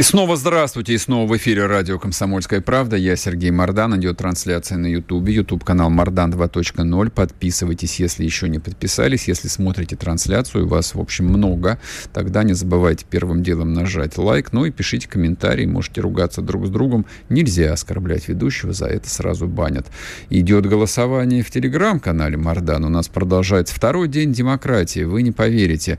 И снова здравствуйте, и снова в эфире радио «Комсомольская правда». Я Сергей Мордан, идет трансляция на Ютубе, Ютуб-канал Мордан 2.0. Подписывайтесь, если еще не подписались. Если смотрите трансляцию, вас, в общем, много, тогда не забывайте первым делом нажать лайк, ну и пишите комментарии, можете ругаться друг с другом. Нельзя оскорблять ведущего, за это сразу банят. Идет голосование в телеграм-канале Мордан. У нас продолжается второй день демократии, вы не поверите.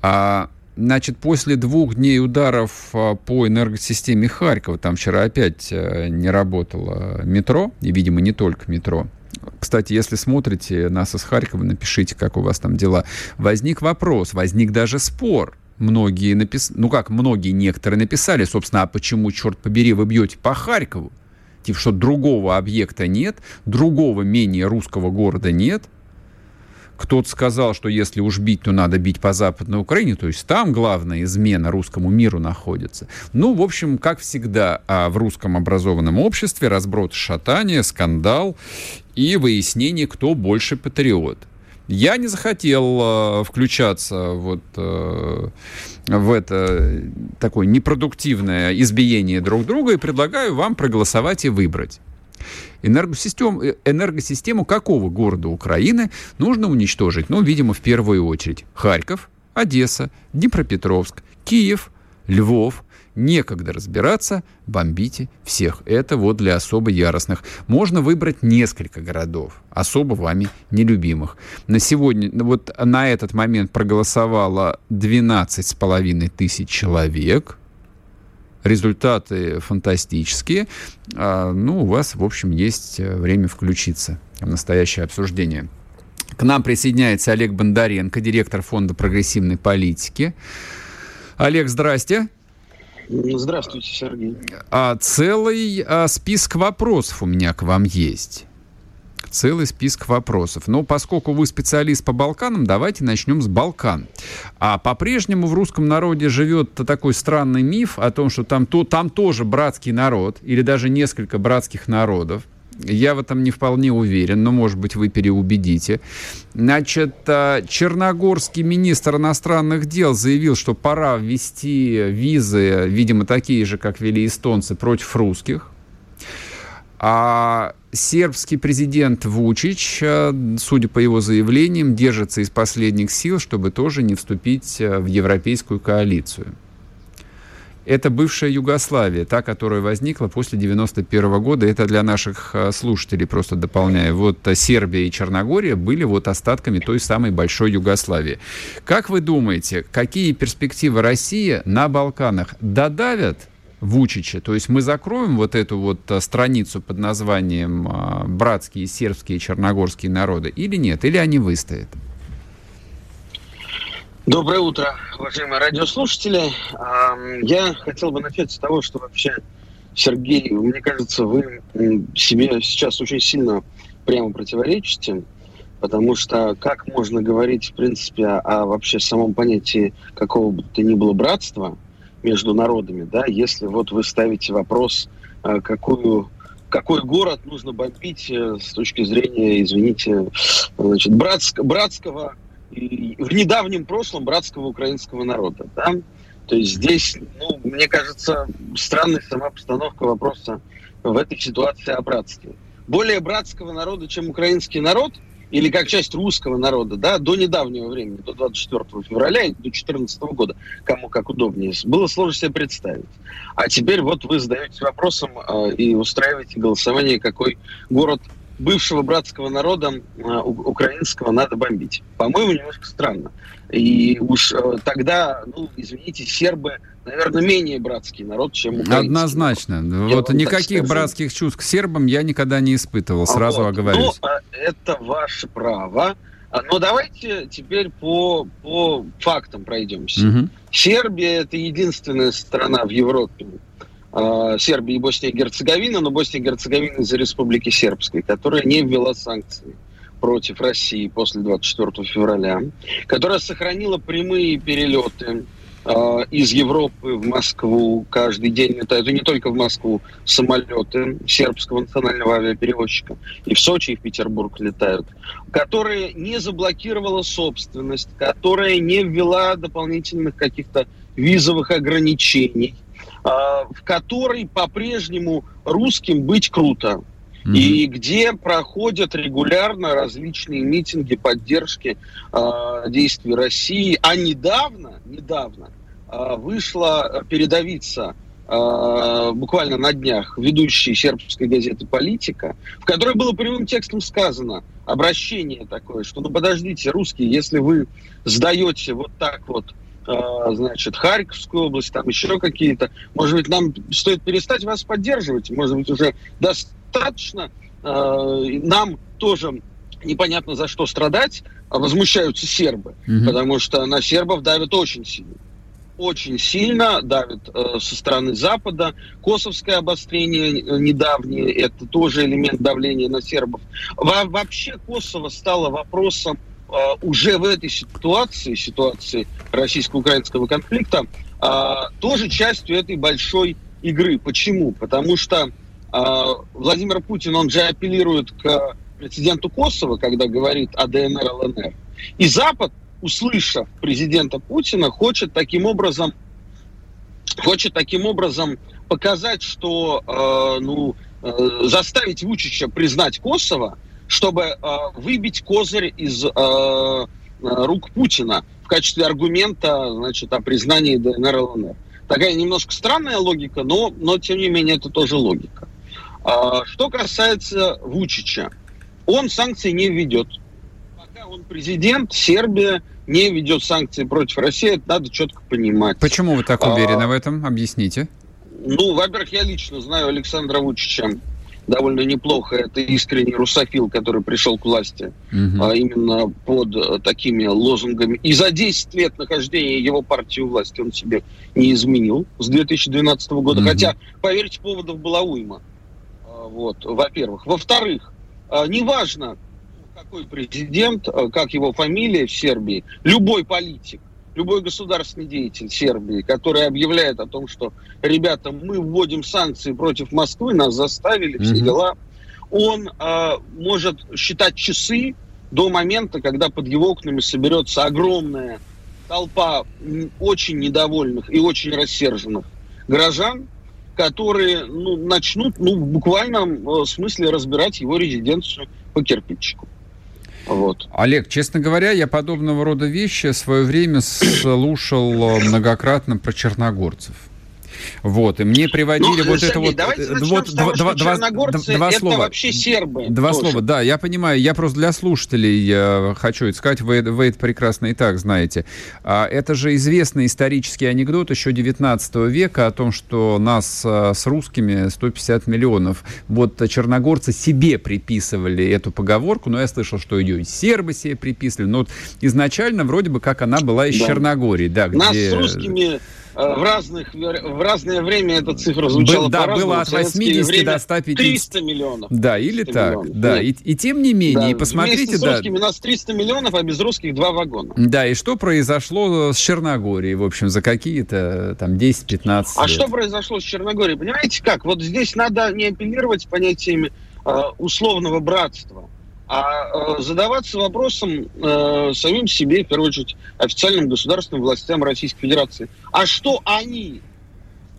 А Значит, после двух дней ударов а, по энергосистеме Харькова, там вчера опять э, не работало метро, и, видимо, не только метро, кстати, если смотрите нас из Харькова, напишите, как у вас там дела. Возник вопрос, возник даже спор. Многие написали, ну как, многие, некоторые написали, собственно, а почему, черт побери, вы бьете по Харькову? Типа, что другого объекта нет, другого менее русского города нет – кто-то сказал, что если уж бить, то надо бить по Западной Украине, то есть там главная измена русскому миру находится. Ну, в общем, как всегда а в русском образованном обществе разброд шатания, скандал и выяснение, кто больше патриот. Я не захотел э, включаться вот э, в это такое непродуктивное избиение друг друга и предлагаю вам проголосовать и выбрать. Энергосистему, э, энергосистему какого города Украины нужно уничтожить? Ну, видимо, в первую очередь Харьков, Одесса, Днепропетровск, Киев, Львов. Некогда разбираться, бомбите всех. Это вот для особо яростных. Можно выбрать несколько городов, особо вами нелюбимых. На сегодня, вот на этот момент проголосовало 12,5 тысяч человек – результаты фантастические. А, ну, у вас, в общем, есть э, время включиться в настоящее обсуждение. К нам присоединяется Олег Бондаренко, директор Фонда прогрессивной политики. Олег, здрасте. Здравствуйте, Сергей. А, целый а, список вопросов у меня к вам есть целый список вопросов. Но поскольку вы специалист по Балканам, давайте начнем с Балкан. А по-прежнему в русском народе живет такой странный миф о том, что там, то, там тоже братский народ, или даже несколько братских народов. Я в этом не вполне уверен, но, может быть, вы переубедите. Значит, а, черногорский министр иностранных дел заявил, что пора ввести визы, видимо, такие же, как вели эстонцы, против русских. А сербский президент Вучич, э, судя по его заявлениям, держится из последних сил, чтобы тоже не вступить э, в европейскую коалицию. Это бывшая Югославия, та, которая возникла после 91 года. Это для наших э, слушателей просто дополняю. Вот Сербия и Черногория были вот остатками той самой большой Югославии. Как вы думаете, какие перспективы России на Балканах додавят Вучича. То есть мы закроем вот эту вот а, страницу под названием а, «Братские сербские и черногорские народы» или нет? Или они выстоят? Доброе утро, уважаемые радиослушатели. Я хотел бы начать с того, что вообще, Сергей, мне кажется, вы себе сейчас очень сильно прямо противоречите, потому что как можно говорить, в принципе, о вообще самом понятии какого бы то ни было братства – между народами, да, если вот вы ставите вопрос, э, какую какой город нужно бомбить э, с точки зрения, извините, значит, братск, братского, в недавнем прошлом братского украинского народа. Да? То есть здесь, ну, мне кажется, странная сама постановка вопроса в этой ситуации о братстве. Более братского народа, чем украинский народ – или как часть русского народа, да, до недавнего времени, до 24 февраля, до 2014 года, кому как удобнее, было сложно себе представить. А теперь вот вы задаетесь вопросом э, и устраиваете голосование, какой город бывшего братского народа э, украинского надо бомбить. По-моему, немножко странно. И уж э, тогда, ну, извините, сербы наверное, менее братский народ, чем украинский. Однозначно. Я вот никаких братских чувств к сербам я никогда не испытывал, сразу вот. оговорюсь. Ну, это ваше право. А, но давайте теперь по, по фактам пройдемся. Угу. Сербия – это единственная страна в Европе, э, Сербии и Боснии и Герцеговины, но Босния и Герцеговина из-за Республики Сербской, которая не ввела санкции против России после 24 февраля, которая сохранила прямые перелеты э, из Европы в Москву каждый день летают, и не только в Москву, самолеты сербского национального авиаперевозчика, и в Сочи, и в Петербург летают, которая не заблокировала собственность, которая не ввела дополнительных каких-то визовых ограничений, в которой по-прежнему русским быть круто mm-hmm. и где проходят регулярно различные митинги поддержки э, действий России. А недавно, недавно э, вышла передовица э, буквально на днях ведущей сербской газеты «Политика», в которой было прямым текстом сказано, обращение такое, что ну подождите, русские, если вы сдаете вот так вот значит, Харьковскую область, там еще какие-то. Может быть, нам стоит перестать вас поддерживать? Может быть, уже достаточно. Э, нам тоже непонятно за что страдать, а возмущаются сербы, угу. потому что на сербов давят очень сильно. Очень сильно давят э, со стороны Запада. Косовское обострение э, недавнее, это тоже элемент давления на сербов. Во вообще Косово стало вопросом э, уже в этой ситуации, ситуации российско-украинского конфликта, э, тоже частью этой большой игры. Почему? Потому что а, Владимир Путин, он же апеллирует к президенту Косово, когда говорит о ДНР, ЛНР. И Запад, услышав президента Путина, хочет таким образом, хочет таким образом показать, что э, ну, э, заставить Вучича признать Косово, чтобы э, выбить козырь из э, рук Путина в качестве аргумента значит, о признании ДНР, ЛНР. Такая немножко странная логика, но, но тем не менее это тоже логика. А, что касается Вучича, он санкции не ведет. Пока он президент, Сербия не ведет санкции против России, это надо четко понимать. Почему вы так уверены а, в этом? Объясните. Ну, во-первых, я лично знаю Александра Вучича довольно неплохо. Это искренний русофил, который пришел к власти угу. а, именно под а, такими лозунгами. И за 10 лет нахождения его партии у власти он себе не изменил с 2012 года. Угу. Хотя, поверьте, поводов была уйма. Вот, во-первых. Во-вторых, а, неважно, какой президент, а, как его фамилия в Сербии, любой политик, любой государственный деятель Сербии, который объявляет о том, что, ребята, мы вводим санкции против Москвы, нас заставили, все дела, он э, может считать часы до момента, когда под его окнами соберется огромная толпа очень недовольных и очень рассерженных горожан, которые ну, начнут ну, в буквальном э, смысле разбирать его резиденцию по кирпичику. Вот. Олег, честно говоря, я подобного рода вещи в свое время слушал многократно про черногорцев. Вот, и мне приводили ну, вот Сергей, это вот... Э, вот того, два, два, два это слова. вообще сербы. Два тоже. слова, да, я понимаю. Я просто для слушателей я хочу это сказать, вы, вы это прекрасно и так знаете. А, это же известный исторический анекдот еще 19 века о том, что нас а, с русскими 150 миллионов. Вот черногорцы себе приписывали эту поговорку, но я слышал, что ее и сербы себе приписывали. Но вот изначально вроде бы как она была из да. Черногории. Да, где... Нас с русскими Э, в, разных, в разное время эта цифра звучала Да, было от 80 до 150. 300 миллионов. Да, или так. Миллионов. Да, и, и тем не менее, да, и посмотрите... Вместе с да, русскими у нас 300 миллионов, а без русских два вагона. Да, и что произошло с Черногорией, в общем, за какие-то там 10-15 А что произошло с Черногорией? Понимаете как? Вот здесь надо не апеллировать понятиями э, условного братства а э, задаваться вопросом э, самим себе, в первую очередь, официальным государственным властям Российской Федерации. А что они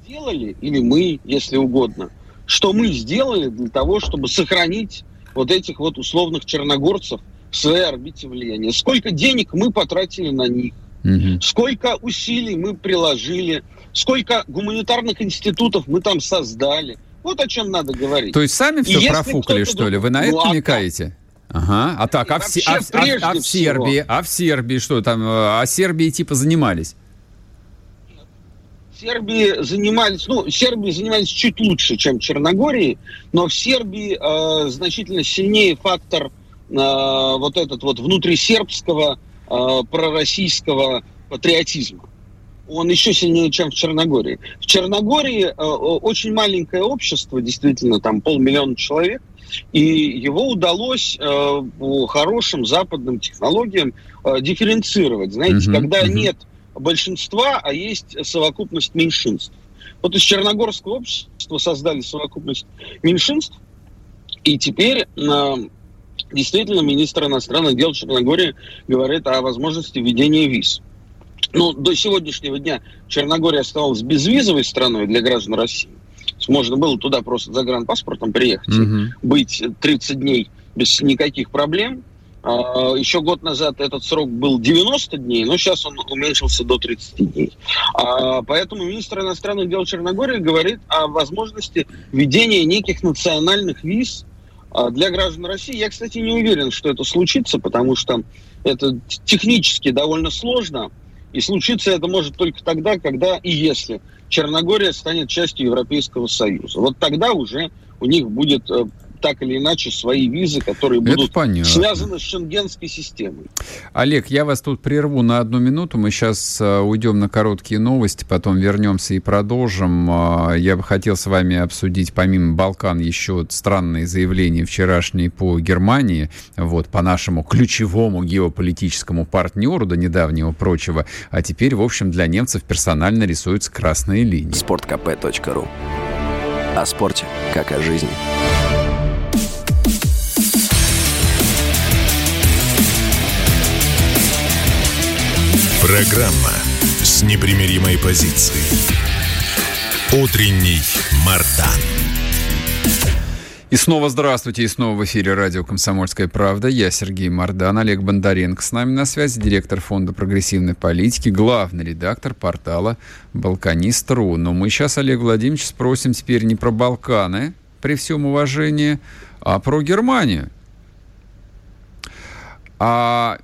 сделали, или мы, если угодно, что мы сделали для того, чтобы сохранить вот этих вот условных черногорцев в своей орбите влияния? Сколько денег мы потратили на них? Угу. Сколько усилий мы приложили? Сколько гуманитарных институтов мы там создали? Вот о чем надо говорить. То есть сами все профукали, что ли? Вы на это ну, намекаете? Ага. А так, а в, а, а, а в Сербии, всего. а в Сербии что там? Э, а Сербии типа занимались? Сербии занимались, ну, Сербии занимались чуть лучше, чем Черногории, но в Сербии э, значительно сильнее фактор э, вот этот вот внутрисербского э, пророссийского патриотизма. он еще сильнее, чем в Черногории. В Черногории э, очень маленькое общество, действительно, там полмиллиона человек, и его удалось э, по хорошим западным технологиям э, дифференцировать. Знаете, uh-huh, когда uh-huh. нет большинства, а есть совокупность меньшинств. Вот из Черногорского общества создали совокупность меньшинств, и теперь э, действительно министр иностранных дел Черногории говорит о возможности введения виз. Ну, до сегодняшнего дня Черногория оставалась безвизовой страной для граждан России. Можно было туда просто за гранпаспортом приехать, угу. быть 30 дней без никаких проблем. А, еще год назад этот срок был 90 дней, но сейчас он уменьшился до 30 дней. А, поэтому министр иностранных дел Черногории говорит о возможности введения неких национальных виз а, для граждан России. Я, кстати, не уверен, что это случится, потому что это технически довольно сложно. И случиться это может только тогда, когда и если Черногория станет частью Европейского Союза. Вот тогда уже у них будет э, так или иначе свои визы, которые будут связаны с шенгенской системой. Олег, я вас тут прерву на одну минуту. Мы сейчас uh, уйдем на короткие новости, потом вернемся и продолжим. Uh, я бы хотел с вами обсудить, помимо Балкан, еще странные заявления вчерашние по Германии, вот, по нашему ключевому геополитическому партнеру до недавнего прочего. А теперь, в общем, для немцев персонально рисуются красные линии. Спорткп.ру О спорте, как о жизни. Программа с непримиримой позицией. Утренний Мардан. И снова здравствуйте, и снова в эфире радио «Комсомольская правда». Я Сергей Мордан, Олег Бондаренко с нами на связи, директор Фонда прогрессивной политики, главный редактор портала «Балканист.ру». Но мы сейчас, Олег Владимирович, спросим теперь не про Балканы, при всем уважении, а про Германию. А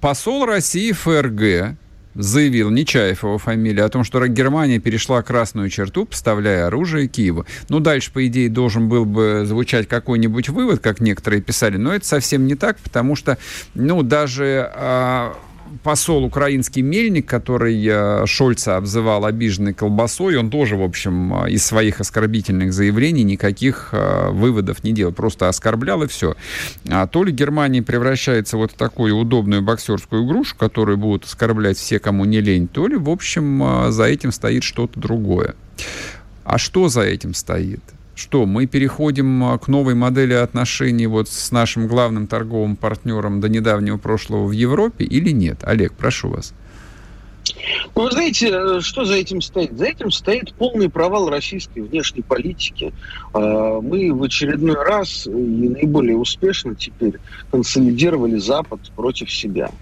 посол России ФРГ заявил Нечаев его фамилия о том, что Германия перешла красную черту, поставляя оружие Киеву. Ну, дальше, по идее, должен был бы звучать какой-нибудь вывод, как некоторые писали, но это совсем не так, потому что, ну, даже... А, посол украинский Мельник, который э, Шольца обзывал обиженной колбасой, он тоже, в общем, э, из своих оскорбительных заявлений никаких э, выводов не делал, просто оскорблял и все. А то ли Германия превращается вот в такую удобную боксерскую игрушку, которую будут оскорблять все, кому не лень, то ли, в общем, за этим стоит что-то другое. А что за этим стоит? Что мы переходим а, к новой модели отношений вот с нашим главным торговым партнером до недавнего прошлого в Европе или нет? Олег, прошу вас. Ну, вы знаете, э, что за этим стоит? За этим стоит полный провал российской внешней политики. А, мы в очередной раз и наиболее успешно теперь консолидировали Запад против себя.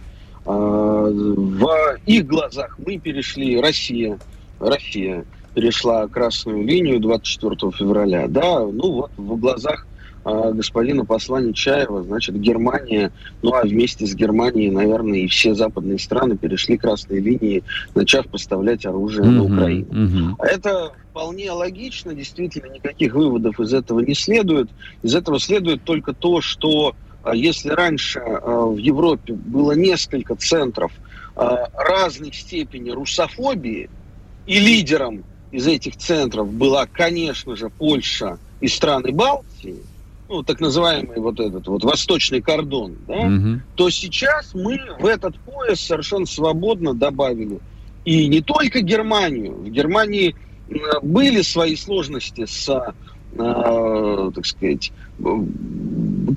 А, в их глазах мы перешли, Россия, Россия перешла красную линию 24 февраля, да, ну вот в глазах э, господина посла Нечаева, значит, Германия, ну а вместе с Германией, наверное, и все западные страны перешли красные линии, начав поставлять оружие mm-hmm, на Украину. Mm-hmm. Это вполне логично, действительно, никаких выводов из этого не следует. Из этого следует только то, что э, если раньше э, в Европе было несколько центров э, разной степени русофобии, и лидером из этих центров была, конечно же, Польша и страны Балтии, ну, так называемый вот этот вот восточный кордон, да, угу. то сейчас мы в этот пояс совершенно свободно добавили и не только Германию. В Германии были свои сложности с, э, так сказать,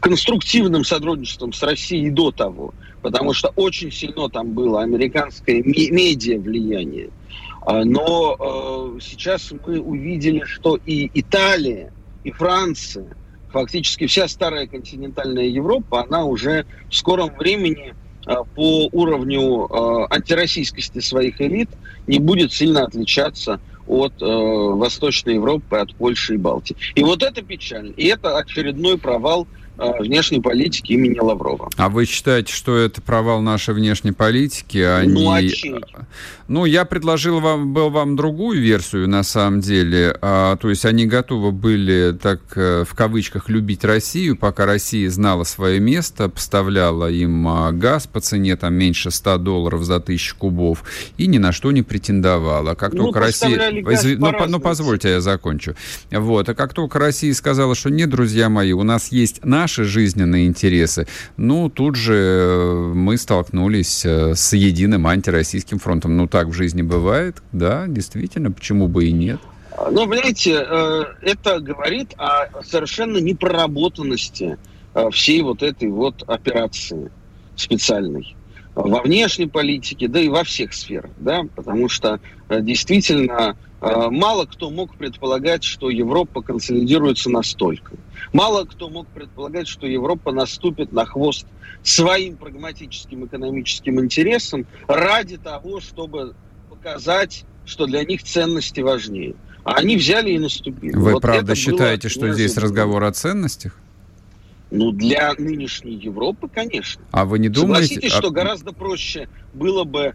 конструктивным сотрудничеством с Россией до того, потому что очень сильно там было американское медиа влияние. А, но э, сейчас мы увидели, что и Италия, и Франция, фактически вся старая континентальная Европа, она уже в скором времени э, по уровню антироссийскости своих элит не будет сильно отличаться от Восточной Европы, от Польши и Балтии. И вот это печально. И это очередной провал внешней политики имени Лаврова. А вы считаете, что это провал нашей внешней политики? А ну, не... а? Ну, я предложил вам, был вам другую версию, на самом деле. А, то есть они готовы были, так э, в кавычках, любить Россию, пока Россия знала свое место, поставляла им а, газ по цене там меньше 100 долларов за тысячу кубов и ни на что не претендовала. Как ну, только Россия... Ну, по ну, позвольте, я закончу. Вот. А как только Россия сказала, что нет, друзья мои, у нас есть наши жизненные интересы, ну, тут же э, мы столкнулись э, с единым антироссийским фронтом. Ну, так в жизни бывает, да, действительно, почему бы и нет. Ну, понимаете, э, это говорит о совершенно непроработанности всей вот этой вот операции специальной во внешней политике, да и во всех сферах, да, потому что действительно мало кто мог предполагать, что Европа консолидируется настолько. Мало кто мог предполагать, что Европа наступит на хвост своим прагматическим экономическим интересам ради того, чтобы показать, что для них ценности важнее. А они взяли и наступили. Вы вот правда считаете, что здесь разговор о ценностях? Ну, для нынешней Европы, конечно. А вы не думаете... Согласитесь, а... что гораздо проще было бы э,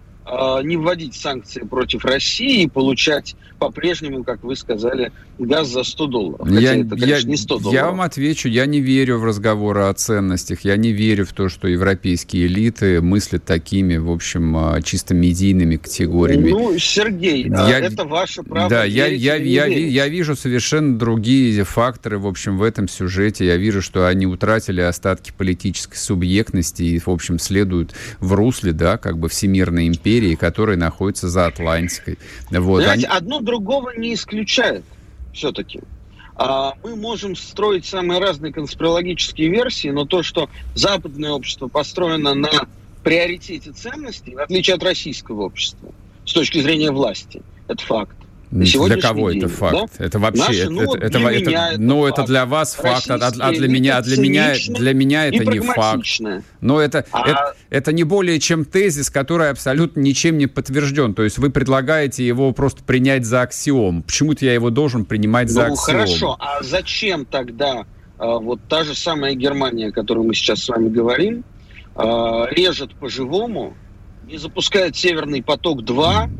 не вводить санкции против России и получать по-прежнему, как вы сказали, газ за 100 долларов. Хотя я, это, конечно, я, не 100 долларов. Я вам отвечу, я не верю в разговоры о ценностях, я не верю в то, что европейские элиты мыслят такими, в общем, а, чисто медийными категориями. Ну, Сергей, я, это ваше право. Да, я, я, я, я вижу совершенно другие факторы, в общем, в этом сюжете. Я вижу, что они утратили остатки политической субъектности и, в общем, следуют в русле, да, как бы всемирной империи, которая находится за Атлантикой. Вот. Знаете, они... одно другого не исключает все-таки. А мы можем строить самые разные конспирологические версии, но то, что западное общество построено на приоритете ценностей, в отличие от российского общества, с точки зрения власти, это факт. Для кого день, это факт? Да? Это вообще, Наши, ну, это, это, это, это, ну, это для вас факт, а, а для меня, для меня, для меня это не факт. Но это, а... это, это не более чем тезис, который абсолютно ничем не подтвержден. То есть вы предлагаете его просто принять за аксиом. Почему-то я его должен принимать ну, за аксиом. хорошо, а зачем тогда а, вот та же самая Германия, о которой мы сейчас с вами говорим, а, режет по-живому, не запускает Северный поток-2,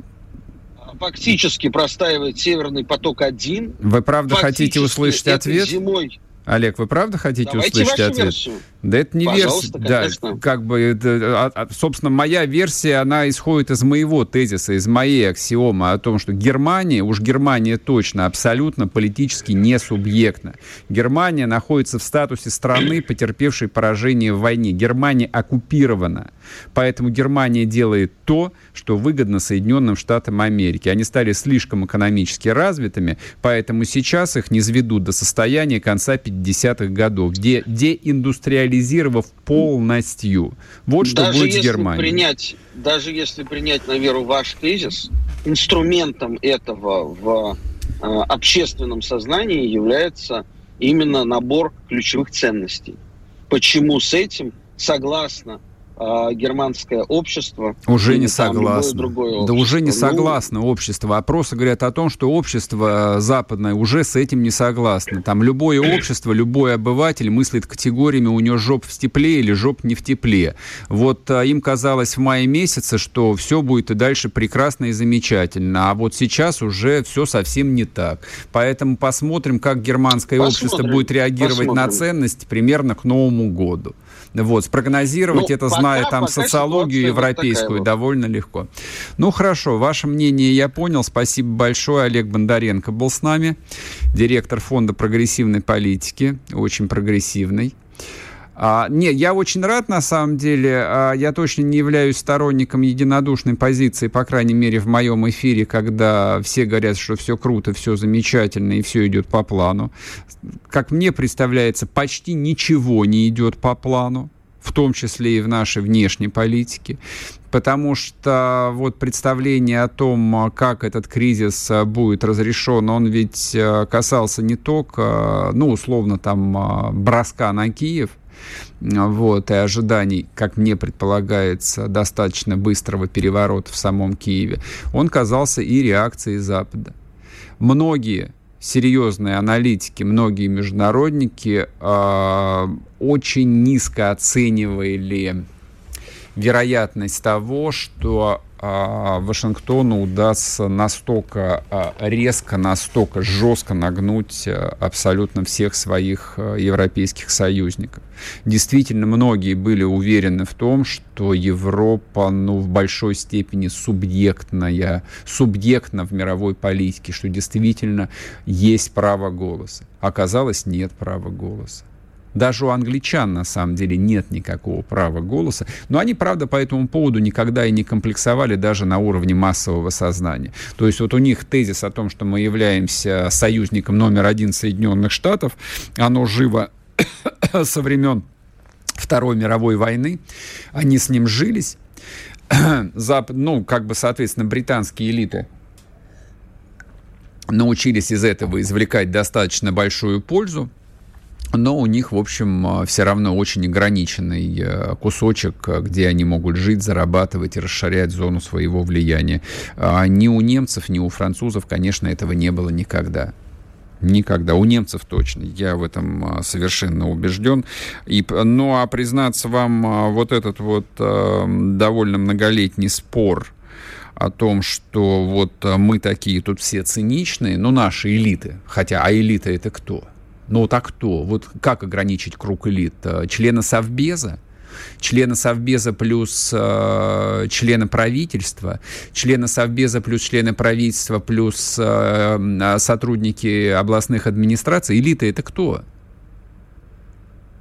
фактически простаивает Северный поток-1. Вы правда хотите услышать ответ? Зимой Олег, вы правда хотите Давайте услышать ответ? Версию. Да это не версия. Да, как бы, это, а, а, собственно, моя версия, она исходит из моего тезиса, из моей аксиомы о том, что Германия, уж Германия точно, абсолютно политически не субъектна. Германия находится в статусе страны, потерпевшей поражение в войне. Германия оккупирована. Поэтому Германия делает то, что выгодно Соединенным Штатам Америки. Они стали слишком экономически развитыми, поэтому сейчас их не сведут до состояния конца 50-х годов, где деиндустриализировав полностью. Вот что даже будет с Германией. Принять, даже если принять на веру ваш тезис, инструментом этого в э, общественном сознании является именно набор ключевых ценностей. Почему с этим, согласно а, германское общество. Уже не согласно. Да уже не ну, согласно ну, общество. Опросы говорят о том, что общество западное уже с этим не согласно. Там любое общество, любой обыватель мыслит категориями у него жоп в тепле или жоп не в тепле. Вот а, им казалось в мае месяце, что все будет и дальше прекрасно и замечательно. А вот сейчас уже все совсем не так. Поэтому посмотрим, как германское посмотрим, общество будет реагировать посмотрим. на ценность примерно к Новому году. Вот, спрогнозировать ну, это, пока, зная там социологию европейскую, вот довольно легко. Ну, хорошо, ваше мнение я понял. Спасибо большое. Олег Бондаренко был с нами, директор фонда прогрессивной политики, очень прогрессивный. А, нет, я очень рад, на самом деле. А, я точно не являюсь сторонником единодушной позиции, по крайней мере, в моем эфире, когда все говорят, что все круто, все замечательно и все идет по плану. Как мне представляется, почти ничего не идет по плану в том числе и в нашей внешней политике, потому что вот представление о том, как этот кризис будет разрешен, он ведь э, касался не только, ну, условно, там, э, броска на Киев, вот, и ожиданий, как мне предполагается, достаточно быстрого переворота в самом Киеве, он казался и реакцией Запада. Многие серьезные аналитики, многие международники э, очень низко оценивали вероятность того, что а, Вашингтону удастся настолько а, резко, настолько жестко нагнуть а, абсолютно всех своих европейских союзников. Действительно, многие были уверены в том, что Европа ну, в большой степени субъектная, субъектна в мировой политике, что действительно есть право голоса. Оказалось, нет права голоса. Даже у англичан, на самом деле, нет никакого права голоса. Но они, правда, по этому поводу никогда и не комплексовали даже на уровне массового сознания. То есть вот у них тезис о том, что мы являемся союзником номер один Соединенных Штатов, оно живо со времен Второй мировой войны. Они с ним жились. Запад, ну, как бы, соответственно, британские элиты научились из этого извлекать достаточно большую пользу но у них, в общем, а, все равно очень ограниченный э, кусочек, э, где они могут жить, зарабатывать и расширять зону своего влияния. А ни у немцев, ни у французов, конечно, этого не было никогда. Никогда. У немцев точно. Я в этом совершенно убежден. И, ну, а признаться вам, вот этот вот э, довольно многолетний спор о том, что вот мы такие тут все циничные, ну, наши элиты. Хотя, а элита это кто? Ну так кто? Вот как ограничить круг элит? Э, члены Совбеза? члены Совбеза плюс э, члены правительства, члены Совбеза плюс члены правительства плюс э, сотрудники областных администраций. Элита это кто?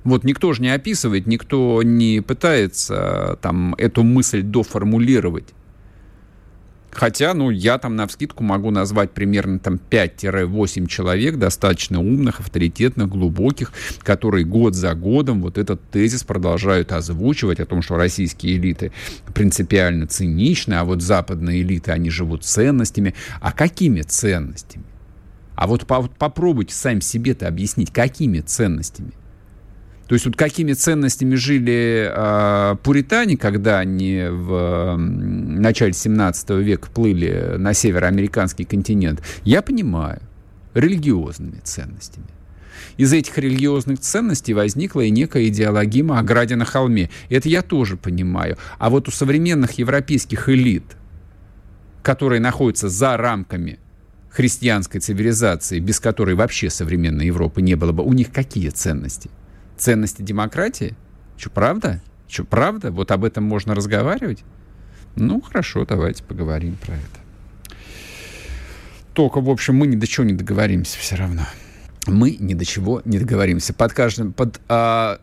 Вот никто же не описывает, никто не пытается э, там эту мысль доформулировать. Хотя, ну, я там на вскидку могу назвать примерно там 5-8 человек, достаточно умных, авторитетных, глубоких, которые год за годом вот этот тезис продолжают озвучивать о том, что российские элиты принципиально циничны, а вот западные элиты, они живут ценностями. А какими ценностями? А вот попробуйте сами себе-то объяснить, какими ценностями? То есть вот какими ценностями жили э, пуритане, когда они в э, начале 17 века плыли на североамериканский континент, я понимаю, религиозными ценностями. Из этих религиозных ценностей возникла и некая идеологема о граде на холме. Это я тоже понимаю. А вот у современных европейских элит, которые находятся за рамками христианской цивилизации, без которой вообще современной Европы не было бы, у них какие ценности? Ценности демократии? Что, правда? Что, правда? Вот об этом можно разговаривать? Ну, хорошо, давайте поговорим про это. Только, в общем, мы ни до чего не договоримся все равно. Мы ни до чего не договоримся. Под каждым, под а,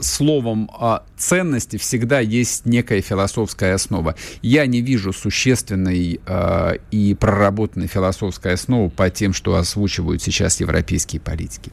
словом а, ценности всегда есть некая философская основа. Я не вижу существенной а, и проработанной философской основы по тем, что озвучивают сейчас европейские политики.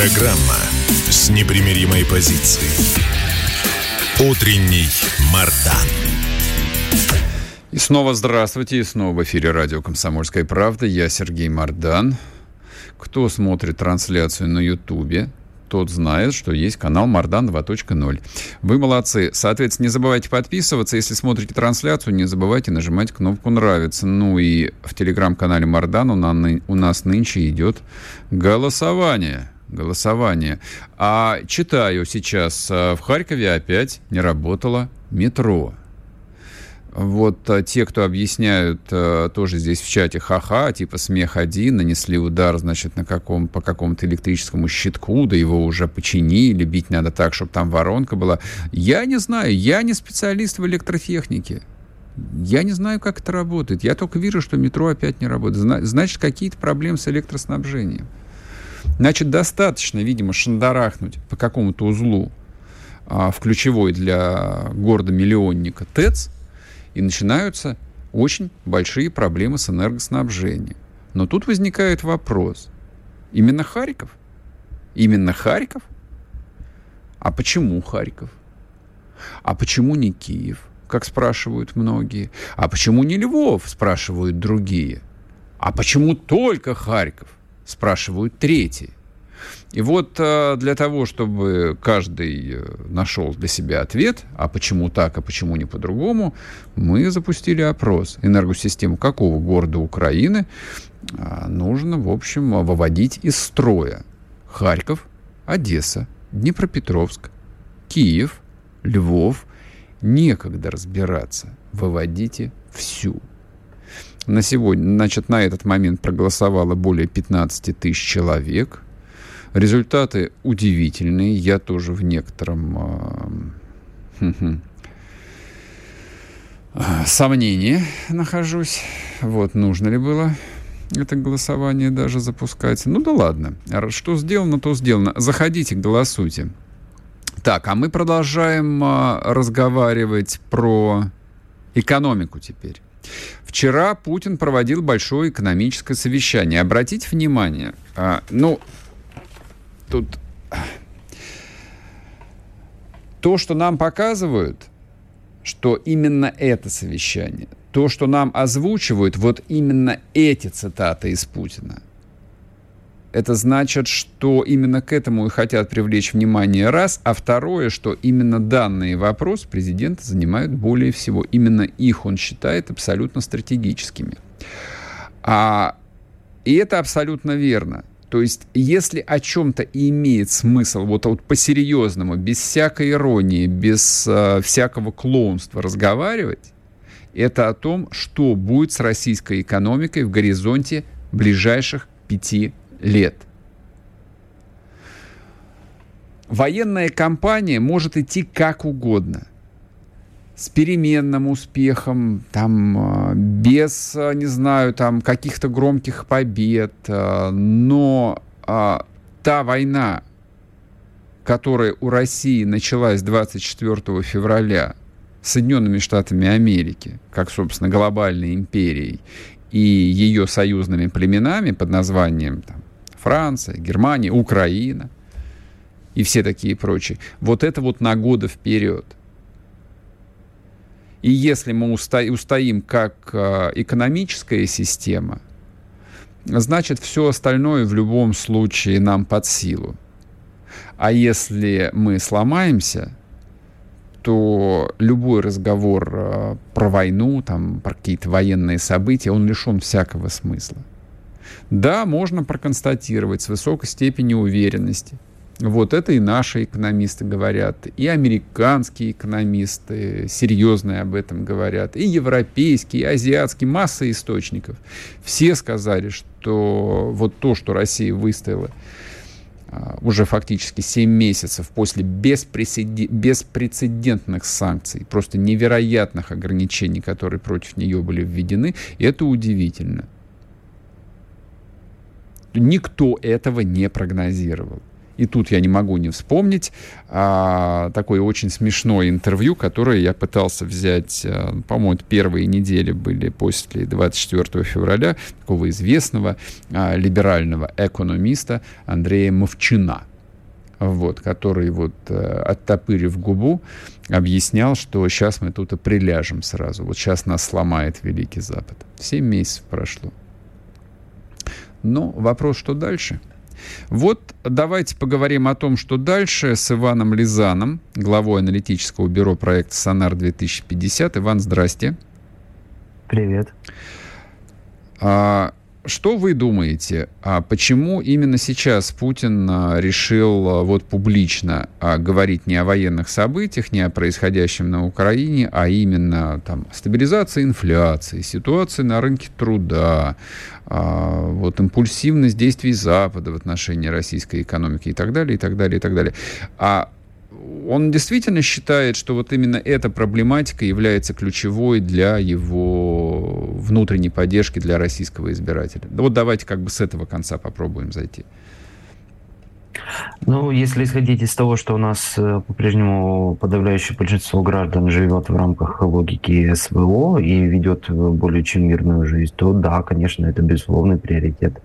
Программа с непримиримой позицией. Утренний Мардан. И снова здравствуйте, и снова в эфире радио «Комсомольская правда». Я Сергей Мардан. Кто смотрит трансляцию на Ютубе, тот знает, что есть канал Мардан 2.0. Вы молодцы. Соответственно, не забывайте подписываться. Если смотрите трансляцию, не забывайте нажимать кнопку «Нравится». Ну и в телеграм-канале Мардан у нас нынче идет голосование голосование. А читаю сейчас, э, в Харькове опять не работало метро. Вот а, те, кто объясняют а, тоже здесь в чате ха-ха, типа смех один, нанесли удар, значит, на каком, по какому-то электрическому щитку, да его уже починили, бить надо так, чтобы там воронка была. Я не знаю, я не специалист в электротехнике. Я не знаю, как это работает. Я только вижу, что метро опять не работает. Значит, какие-то проблемы с электроснабжением. Значит, достаточно, видимо, шандарахнуть по какому-то узлу а, в ключевой для города-миллионника ТЭЦ, и начинаются очень большие проблемы с энергоснабжением. Но тут возникает вопрос. Именно Харьков? Именно Харьков? А почему Харьков? А почему не Киев, как спрашивают многие? А почему не Львов, спрашивают другие? А почему только Харьков, спрашивают третьи? И вот э, для того, чтобы каждый э, нашел для себя ответ, а почему так, а почему не по-другому, мы запустили опрос. Энергосистему какого города Украины э, нужно, в общем, выводить из строя? Харьков, Одесса, Днепропетровск, Киев, Львов. Некогда разбираться. Выводите всю. На сегодня, значит, на этот момент проголосовало более 15 тысяч человек. Результаты удивительные. Я тоже в некотором э, сомнении нахожусь. Вот, нужно ли было это голосование даже запускать. Ну да ладно. Что сделано, то сделано. Заходите, голосуйте. Так, а мы продолжаем а, разговаривать про экономику теперь. Вчера Путин проводил большое экономическое совещание. Обратите внимание, а, ну, тут то, что нам показывают, что именно это совещание, то, что нам озвучивают, вот именно эти цитаты из Путина, это значит, что именно к этому и хотят привлечь внимание раз, а второе, что именно данные вопросы президента занимают более всего. Именно их он считает абсолютно стратегическими. А, и это абсолютно верно. То есть, если о чем-то имеет смысл, вот, вот по-серьезному, без всякой иронии, без э, всякого клоунства разговаривать, это о том, что будет с российской экономикой в горизонте ближайших пяти лет. Военная кампания может идти как угодно с переменным успехом, там, а, без, а, не знаю, там, каких-то громких побед, а, но а, та война, которая у России началась 24 февраля Соединенными Штатами Америки, как, собственно, глобальной империей, и ее союзными племенами под названием там, Франция, Германия, Украина и все такие прочие. Вот это вот на годы вперед – и если мы устоим как а, экономическая система, значит, все остальное в любом случае нам под силу. А если мы сломаемся, то любой разговор а, про войну, там, про какие-то военные события, он лишен всякого смысла. Да, можно проконстатировать с высокой степенью уверенности – вот это и наши экономисты говорят, и американские экономисты серьезные об этом говорят, и европейские, и азиатские, масса источников. Все сказали, что вот то, что Россия выставила а, уже фактически 7 месяцев после беспрецедентных санкций, просто невероятных ограничений, которые против нее были введены, это удивительно. Никто этого не прогнозировал. И тут я не могу не вспомнить а, такое очень смешное интервью, которое я пытался взять, а, по-моему, первые недели были после 24 февраля, такого известного а, либерального экономиста Андрея Мовчина вот, который вот э, оттопырив губу, объяснял, что сейчас мы тут и приляжем сразу. Вот сейчас нас сломает Великий Запад. Семь месяцев прошло. Но вопрос, что дальше? Вот давайте поговорим о том, что дальше с Иваном Лизаном, главой аналитического бюро проекта «Сонар-2050». Иван, здрасте. Привет. А, что вы думаете, а почему именно сейчас Путин а, решил а, вот публично а, говорить не о военных событиях, не о происходящем на Украине, а именно там стабилизации инфляции, ситуации на рынке труда, вот импульсивность действий Запада в отношении российской экономики и так далее, и так далее, и так далее. А он действительно считает, что вот именно эта проблематика является ключевой для его внутренней поддержки для российского избирателя. Вот давайте как бы с этого конца попробуем зайти. Ну, если исходить из того, что у нас э, по-прежнему подавляющее большинство граждан живет в рамках логики СВО и ведет более чем мирную жизнь, то да, конечно, это безусловный приоритет.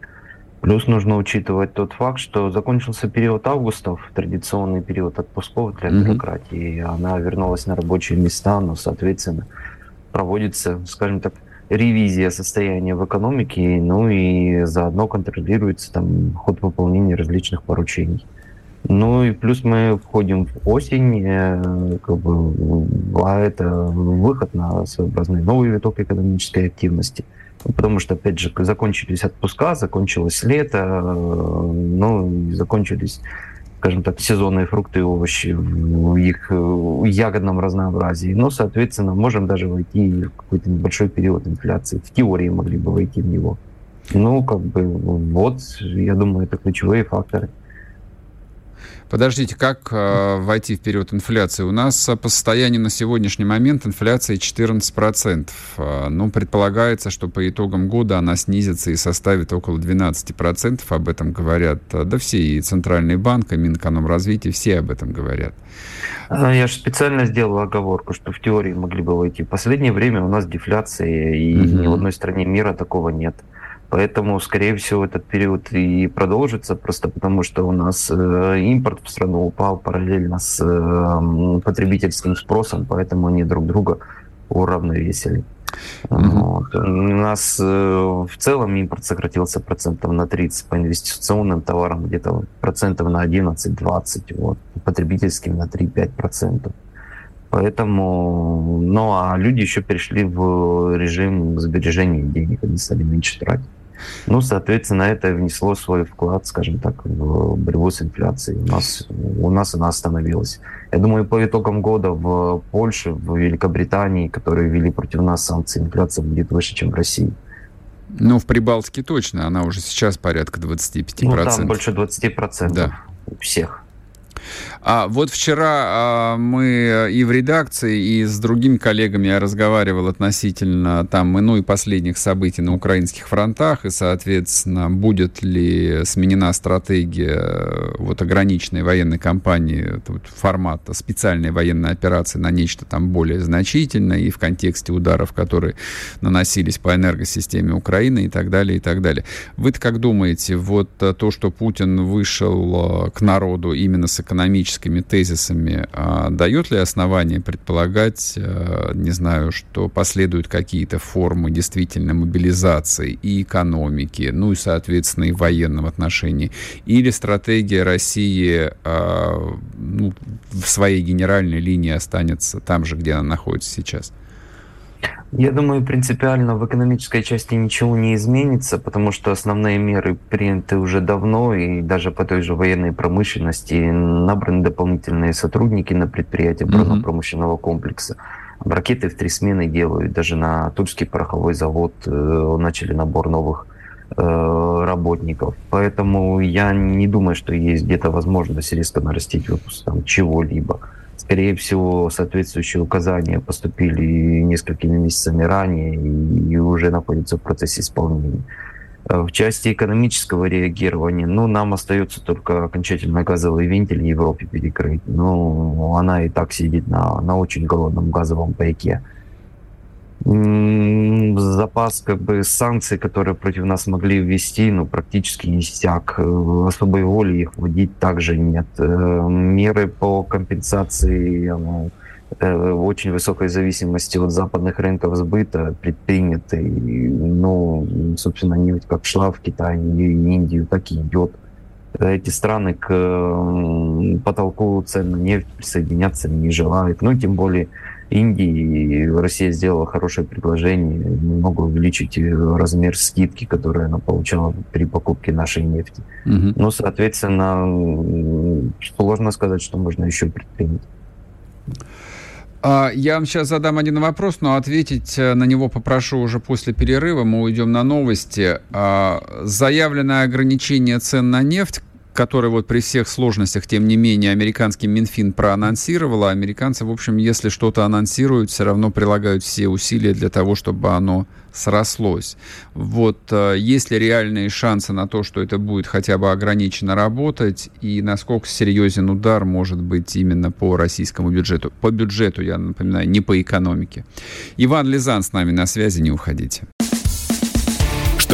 Плюс нужно учитывать тот факт, что закончился период августов, традиционный период отпусков для бюрократии. Mm-hmm. Она вернулась на рабочие места, но, соответственно, проводится, скажем так, ревизия состояния в экономике, ну и заодно контролируется там ход выполнения различных поручений. Ну и плюс мы входим в осень, э, как бы, а это выход на своеобразный новый виток экономической активности – потому что, опять же, закончились отпуска, закончилось лето, э, ну, закончились, скажем так, сезонные фрукты и овощи в их ягодном разнообразии. Но, соответственно, можем даже войти в какой-то небольшой период инфляции. В теории могли бы войти в него. Ну, как бы, вот, я думаю, это ключевые факторы. Подождите, как э, войти в период инфляции? У нас по состоянию на сегодняшний момент инфляция 14%. Э, ну, предполагается, что по итогам года она снизится и составит около 12%. Об этом говорят, э, да все, и Центральный банк, и Минэкономразвитие, все об этом говорят. А, я же специально сделал оговорку, что в теории могли бы войти. В последнее время у нас дефляция, и угу. ни в одной стране мира такого нет. Поэтому, скорее всего, этот период и продолжится, просто потому что у нас э, импорт в страну упал параллельно с э, потребительским спросом, поэтому они друг друга уравновесили. Mm-hmm. Вот. У нас э, в целом импорт сократился процентов на 30, по инвестиционным товарам где-то процентов на 11-20, вот, по потребительским на 3-5 процентов. Поэтому, ну а люди еще перешли в режим сбережения денег, они стали меньше тратить. Ну, соответственно, это внесло свой вклад, скажем так, в борьбу с инфляцией. У нас, у нас она остановилась. Я думаю, по итогам года в Польше, в Великобритании, которые ввели против нас санкции, инфляция будет выше, чем в России. Ну, в Прибалтике точно. Она уже сейчас порядка 25%. Ну, там больше 20% да. у всех. А вот вчера а, мы и в редакции, и с другими коллегами я разговаривал относительно там, ну и последних событий на украинских фронтах, и, соответственно, будет ли сменена стратегия э, вот ограниченной военной кампании вот, формата специальной военной операции на нечто там более значительное, и в контексте ударов, которые наносились по энергосистеме Украины и так далее, и так далее. Вы-то как думаете, вот э, то, что Путин вышел э, к народу именно с экономической экономическими тезисами, а дает ли основание предполагать, э, не знаю, что последуют какие-то формы действительно мобилизации и экономики, ну и, соответственно, и военном отношении? Или стратегия России э, ну, в своей генеральной линии останется там же, где она находится сейчас? Я думаю, принципиально в экономической части ничего не изменится, потому что основные меры приняты уже давно, и даже по той же военной промышленности набраны дополнительные сотрудники на предприятии оборонно-промышленного комплекса. Ракеты в три смены делают, даже на Тульский пороховой завод э, начали набор новых э, работников. Поэтому я не думаю, что есть где-то возможность резко нарастить выпуск там, чего-либо. Скорее всего, соответствующие указания поступили несколькими месяцами ранее и уже находятся в процессе исполнения. Э, в части экономического реагирования, ну, нам остается только окончательно газовый вентиль в Европе перекрыть. Ну, она и так сидит на, на очень голодном газовом пайке запас как бы санкций, которые против нас могли ввести, ну, практически иссяк. Э, особой воли их вводить также нет. Э, меры по компенсации ну, в очень высокой зависимости от западных рынков сбыта предприняты. Ну, собственно, нефть как шла в Китай и Индию, так и идет. Эти страны к потолку цен на нефть присоединяться не желают. Ну, тем более Индии. Россия сделала хорошее предложение немного увеличить размер скидки, которую она получала при покупке нашей нефти. Угу. Ну, соответственно, сложно сказать, что можно еще предпринять. А, я вам сейчас задам один вопрос, но ответить э, на него попрошу уже после перерыва. Мы уйдем на новости. А, заявленное ограничение цен на нефть который вот при всех сложностях, тем не менее, американский Минфин проанонсировал, а американцы, в общем, если что-то анонсируют, все равно прилагают все усилия для того, чтобы оно срослось. Вот э, есть ли реальные шансы на то, что это будет хотя бы ограниченно работать, и насколько серьезен удар может быть именно по российскому бюджету? По бюджету, я напоминаю, не по экономике. Иван Лизан с нами на связи, не уходите.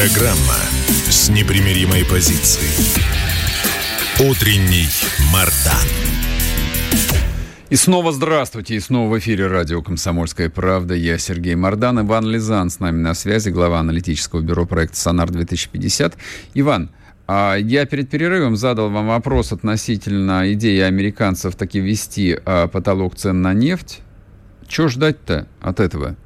Программа с непримиримой позицией. Утренний Мардан. И снова здравствуйте, и снова в эфире радио «Комсомольская правда». Я Сергей Мордан, Иван Лизан с нами на связи, глава аналитического бюро проекта «Сонар-2050». Иван, а я перед перерывом задал вам вопрос относительно идеи американцев таки ввести а, потолок цен на нефть. Чего ждать-то от этого?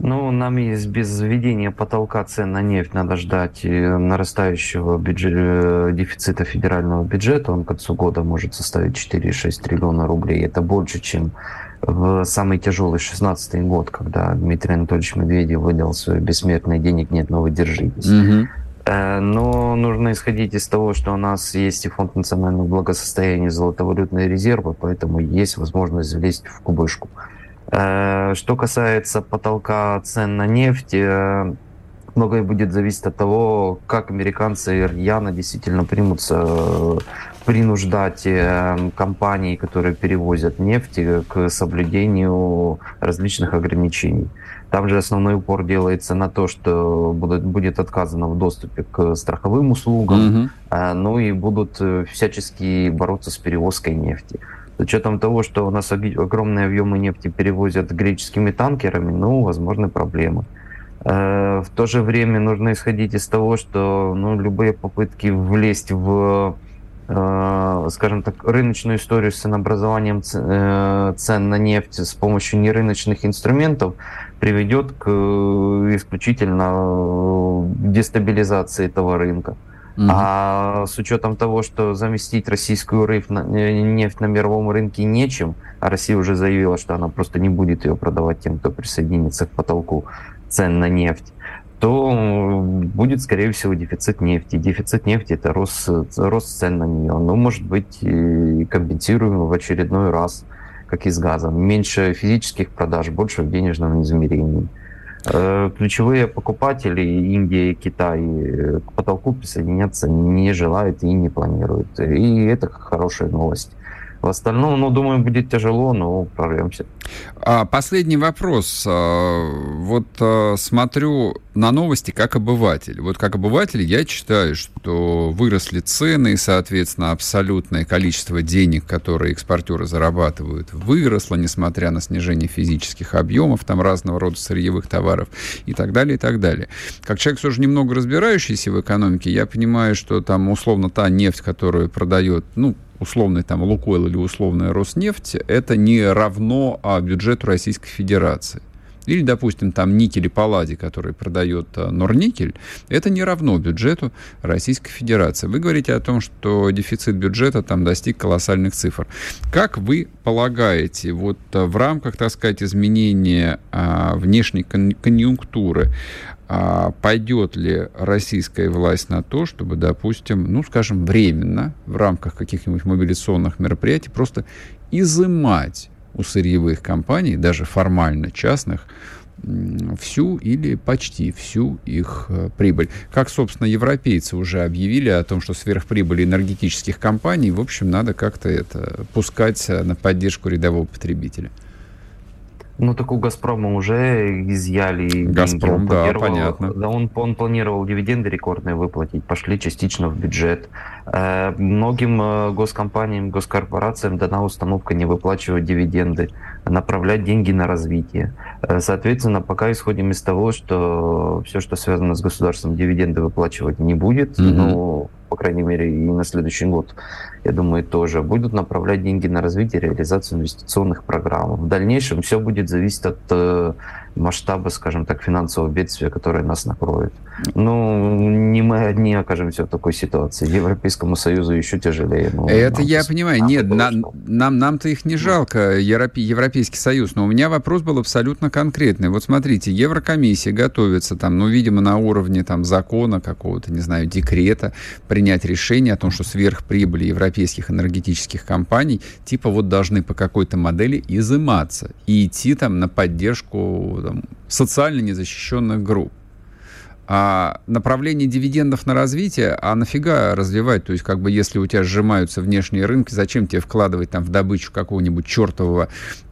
Ну, нам из без введения потолка цен на нефть надо ждать э, нарастающего бюджет, э, дефицита федерального бюджета. Он к концу года может составить 4,6 триллиона рублей. Это больше, чем в самый тяжелый 16 год, когда Дмитрий Анатольевич Медведев выдал свое бессмертное денег нет, но вы держитесь. Угу. Но нужно исходить из того, что у нас есть и фонд национального благосостояния, золотовалютные резервы, поэтому есть возможность влезть в кубышку. Э, что касается потолка цен на нефть, э, многое будет зависеть от того, как американцы рьяно действительно примутся э, принуждать компании, которые перевозят нефть, к соблюдению различных ограничений. Там же основной упор делается на то, что будет, будет отказано в доступе к страховым услугам, mm-hmm. ну и будут всячески бороться с перевозкой нефти. С учетом того, что у нас огромные объемы нефти перевозят греческими танкерами, ну, возможны проблемы. Э, в то же время нужно исходить из того, что ну, любые попытки влезть в, э, скажем так, рыночную историю с ценообразованием э, цен на нефть с помощью нерыночных инструментов приведет к исключительно дестабилизации этого рынка. Mm-hmm. А с учетом того, что заместить российскую э, нефть на мировом рынке нечем, а Россия уже заявила, что она просто не будет ее продавать тем, кто присоединится к потолку цен на нефть, то будет, скорее всего, дефицит нефти. Дефицит нефти – это рост, рост цен на нее. Но, может быть, компенсируем в очередной раз, как и с газом. Меньше физических продаж, больше в денежном измерении. Э, ключевые покупатели Индия и Китай э, к потолку присоединяться не желают и не планируют. И это хорошая новость. В остальном, ну, думаю, будет тяжело, но прорвемся. А, последний вопрос. А, вот а, смотрю на новости как обыватель. Вот как обыватель я читаю, что выросли цены, и, соответственно, абсолютное количество денег, которые экспортеры зарабатывают, выросло, несмотря на снижение физических объемов, там разного рода сырьевых товаров и так далее, и так далее. Как человек все же немного разбирающийся в экономике, я понимаю, что там условно та нефть, которую продает, ну, условный там Лукойл или условная Роснефть, это не равно а, бюджету Российской Федерации. Или, допустим, там никель и палладий, который продает а, Норникель, это не равно бюджету Российской Федерации. Вы говорите о том, что дефицит бюджета там достиг колоссальных цифр. Как вы полагаете, вот а, в рамках, так сказать, изменения а, внешней конъюнктуры, а пойдет ли российская власть на то, чтобы, допустим, ну, скажем, временно в рамках каких-нибудь мобилизационных мероприятий просто изымать у сырьевых компаний, даже формально частных, всю или почти всю их э, прибыль. Как, собственно, европейцы уже объявили о том, что сверхприбыли энергетических компаний, в общем, надо как-то это пускать на поддержку рядового потребителя. Ну, так у «Газпрома» уже изъяли «Газпром», да, понятно. Да, он, он планировал дивиденды рекордные выплатить, пошли частично в бюджет. Э, многим э, госкомпаниям, госкорпорациям дана установка не выплачивать дивиденды. направлять деньги на развитие. Э, соответственно, пока исходим из того, что все, что связано с государством, дивиденды выплачивать не будет, mm-hmm. ну, по крайней мере, и на следующий год, я думаю, тоже, будут направлять деньги на развитие, реализацию инвестиционных программ. В дальнейшем все будет зависеть от масштаба, скажем так, финансового бедствия, которое нас накроет. Ну, не мы одни окажемся в такой ситуации. Европейскому Союзу еще тяжелее. Ну, Это я понимаю. Нет, на, нам, нам-то их не жалко, Европе, Европейский Союз. Но у меня вопрос был абсолютно конкретный. Вот смотрите, Еврокомиссия готовится там, ну, видимо, на уровне там закона какого-то, не знаю, декрета, принять решение о том, что сверхприбыли европейских энергетических компаний типа вот должны по какой-то модели изыматься и идти там на поддержку там, социально незащищенных групп. А направление дивидендов на развитие, а нафига развивать? То есть, как бы, если у тебя сжимаются внешние рынки, зачем тебе вкладывать там в добычу какого-нибудь чертового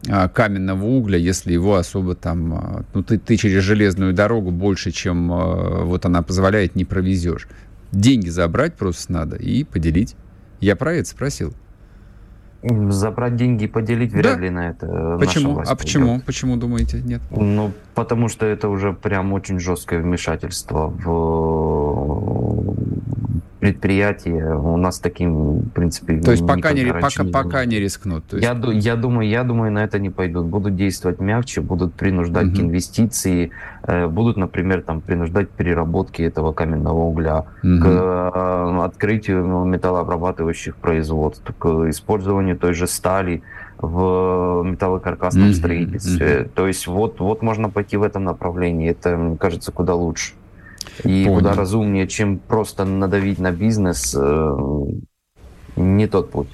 а, каменного угля, если его особо там, а, ну, ты, ты через железную дорогу больше, чем а, вот она позволяет, не провезешь. Деньги забрать просто надо и поделить. Я про это спросил. Забрать деньги и поделить вряд да. ли на это. Почему? А почему? Идет. Почему думаете, нет? Ну, потому что это уже прям очень жесткое вмешательство в предприятия у нас таким, в принципе, То есть пока не, пока, не пока не рискнут. Есть... я, я, думаю, я думаю, на это не пойдут. Будут действовать мягче, будут принуждать угу. к инвестиции, э, будут, например, там, принуждать к переработке этого каменного угля, угу. к э, открытию металлообрабатывающих производств, к использованию той же стали в металлокаркасном mm-hmm. строительстве. Mm-hmm. То есть вот, вот можно пойти в этом направлении. Это, мне кажется, куда лучше. И Понял. куда разумнее, чем просто надавить на бизнес, э, не тот путь.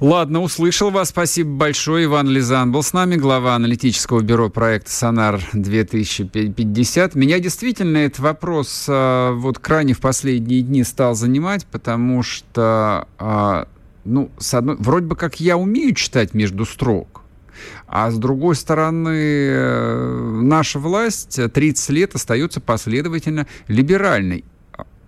Ладно, услышал вас. Спасибо большое. Иван Лизан был с нами, глава аналитического бюро проекта «Сонар-2050». Меня действительно этот вопрос э, вот крайне в последние дни стал занимать, потому что, э, ну, с одной, вроде бы как я умею читать между строк, а с другой стороны, э, наша власть 30 лет остается последовательно либеральной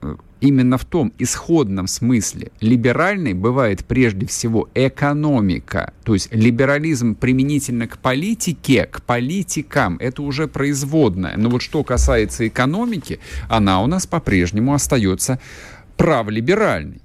э, именно в том исходном смысле. Либеральной бывает прежде всего экономика. То есть либерализм применительно к политике, к политикам, это уже производное. Но вот что касается экономики, она у нас по-прежнему остается праволиберальной.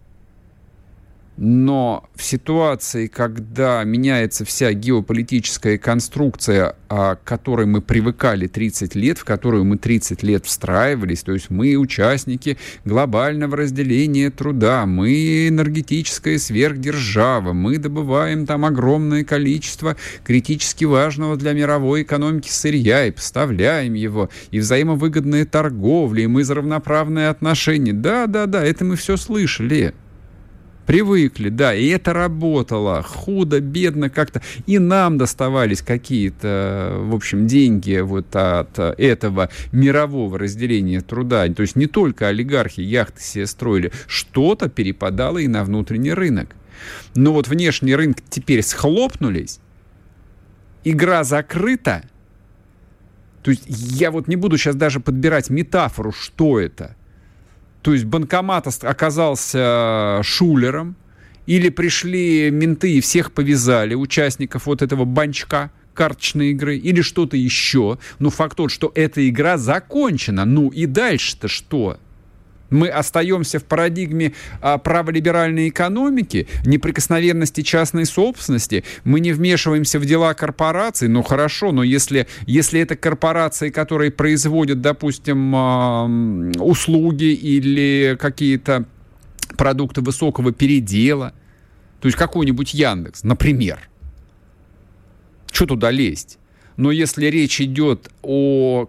Но в ситуации, когда меняется вся геополитическая конструкция, а, к которой мы привыкали 30 лет, в которую мы 30 лет встраивались, то есть мы участники глобального разделения труда, мы энергетическая сверхдержава, мы добываем там огромное количество критически важного для мировой экономики сырья и поставляем его, и взаимовыгодная торговля, и мы за равноправные отношения. Да, да, да, это мы все слышали. Привыкли, да, и это работало. Худо, бедно как-то. И нам доставались какие-то, в общем, деньги вот от этого мирового разделения труда. То есть не только олигархи яхты себе строили, что-то перепадало и на внутренний рынок. Но вот внешние рынки теперь схлопнулись, игра закрыта. То есть я вот не буду сейчас даже подбирать метафору, что это – то есть банкомат оказался шулером, или пришли менты и всех повязали, участников вот этого банчка карточной игры, или что-то еще. Но факт тот, что эта игра закончена. Ну и дальше-то что? Мы остаемся в парадигме а, праволиберальной экономики, неприкосновенности частной собственности. Мы не вмешиваемся в дела корпораций. Ну хорошо, но если, если это корпорации, которые производят, допустим, а, услуги или какие-то продукты высокого передела, то есть какой-нибудь Яндекс, например, что туда лезть? Но если речь идет о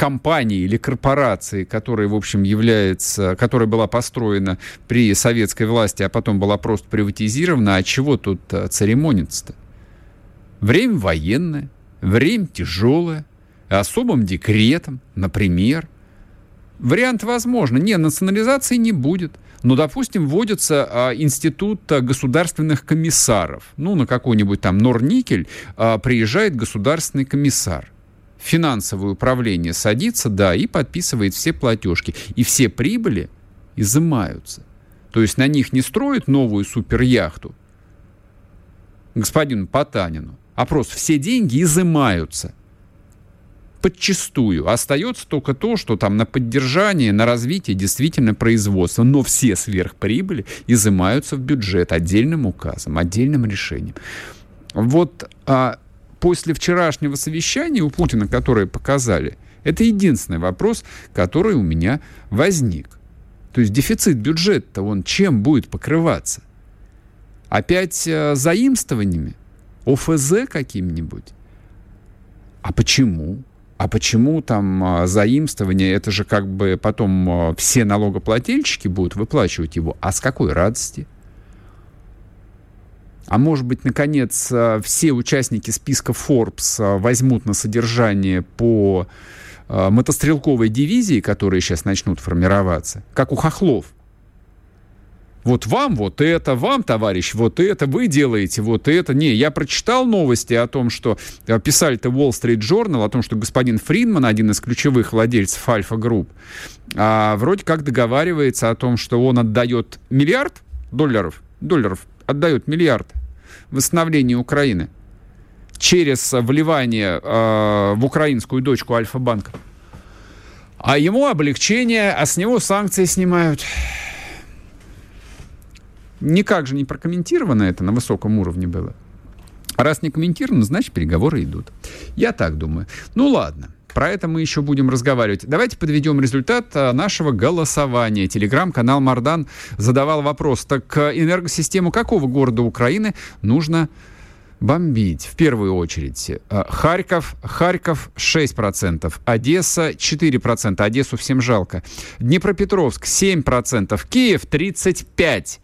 компании или корпорации, которая, в общем, является, которая была построена при советской власти, а потом была просто приватизирована, а чего тут э, церемониться-то? Время военное, время тяжелое, особым декретом, например. Вариант возможно. Не, национализации не будет. Но, допустим, вводится а, институт а, государственных комиссаров. Ну, на какой-нибудь там Норникель а, приезжает государственный комиссар финансовое управление садится, да, и подписывает все платежки. И все прибыли изымаются. То есть на них не строят новую суперяхту господину Потанину, опрос, все деньги изымаются подчастую. Остается только то, что там на поддержание, на развитие действительно производства. Но все сверхприбыли изымаются в бюджет отдельным указом, отдельным решением. Вот а, после вчерашнего совещания у Путина, которое показали, это единственный вопрос, который у меня возник. То есть дефицит бюджета, он чем будет покрываться? Опять а, заимствованиями? ОФЗ каким-нибудь? А почему? А почему там а, заимствование, это же как бы потом а, все налогоплательщики будут выплачивать его. А с какой радости? А может быть, наконец, а, все участники списка Forbes возьмут на содержание по мотострелковой дивизии, которые сейчас начнут формироваться, как у хохлов – вот вам вот это, вам, товарищ, вот это, вы делаете вот это. Не, я прочитал новости о том, что э, писали-то Wall Street Journal, о том, что господин Фридман, один из ключевых владельцев Альфа Групп, а, вроде как договаривается о том, что он отдает миллиард долларов, долларов, отдает миллиард восстановлению Украины через вливание э, в украинскую дочку Альфа-банка. А ему облегчение, а с него санкции снимают. Никак же не прокомментировано это на высоком уровне было. А раз не комментировано, значит, переговоры идут. Я так думаю. Ну ладно. Про это мы еще будем разговаривать. Давайте подведем результат а, нашего голосования. Телеграм-канал Мардан задавал вопрос. Так а, энергосистему какого города Украины нужно бомбить? В первую очередь. А, Харьков, Харьков 6%, Одесса 4%, Одессу всем жалко. Днепропетровск 7%, Киев 35%.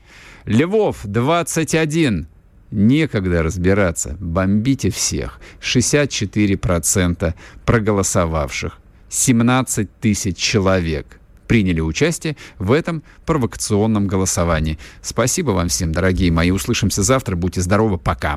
Львов 21. Некогда разбираться. Бомбите всех. 64% проголосовавших. 17 тысяч человек приняли участие в этом провокационном голосовании. Спасибо вам всем, дорогие мои. Услышимся завтра. Будьте здоровы. Пока.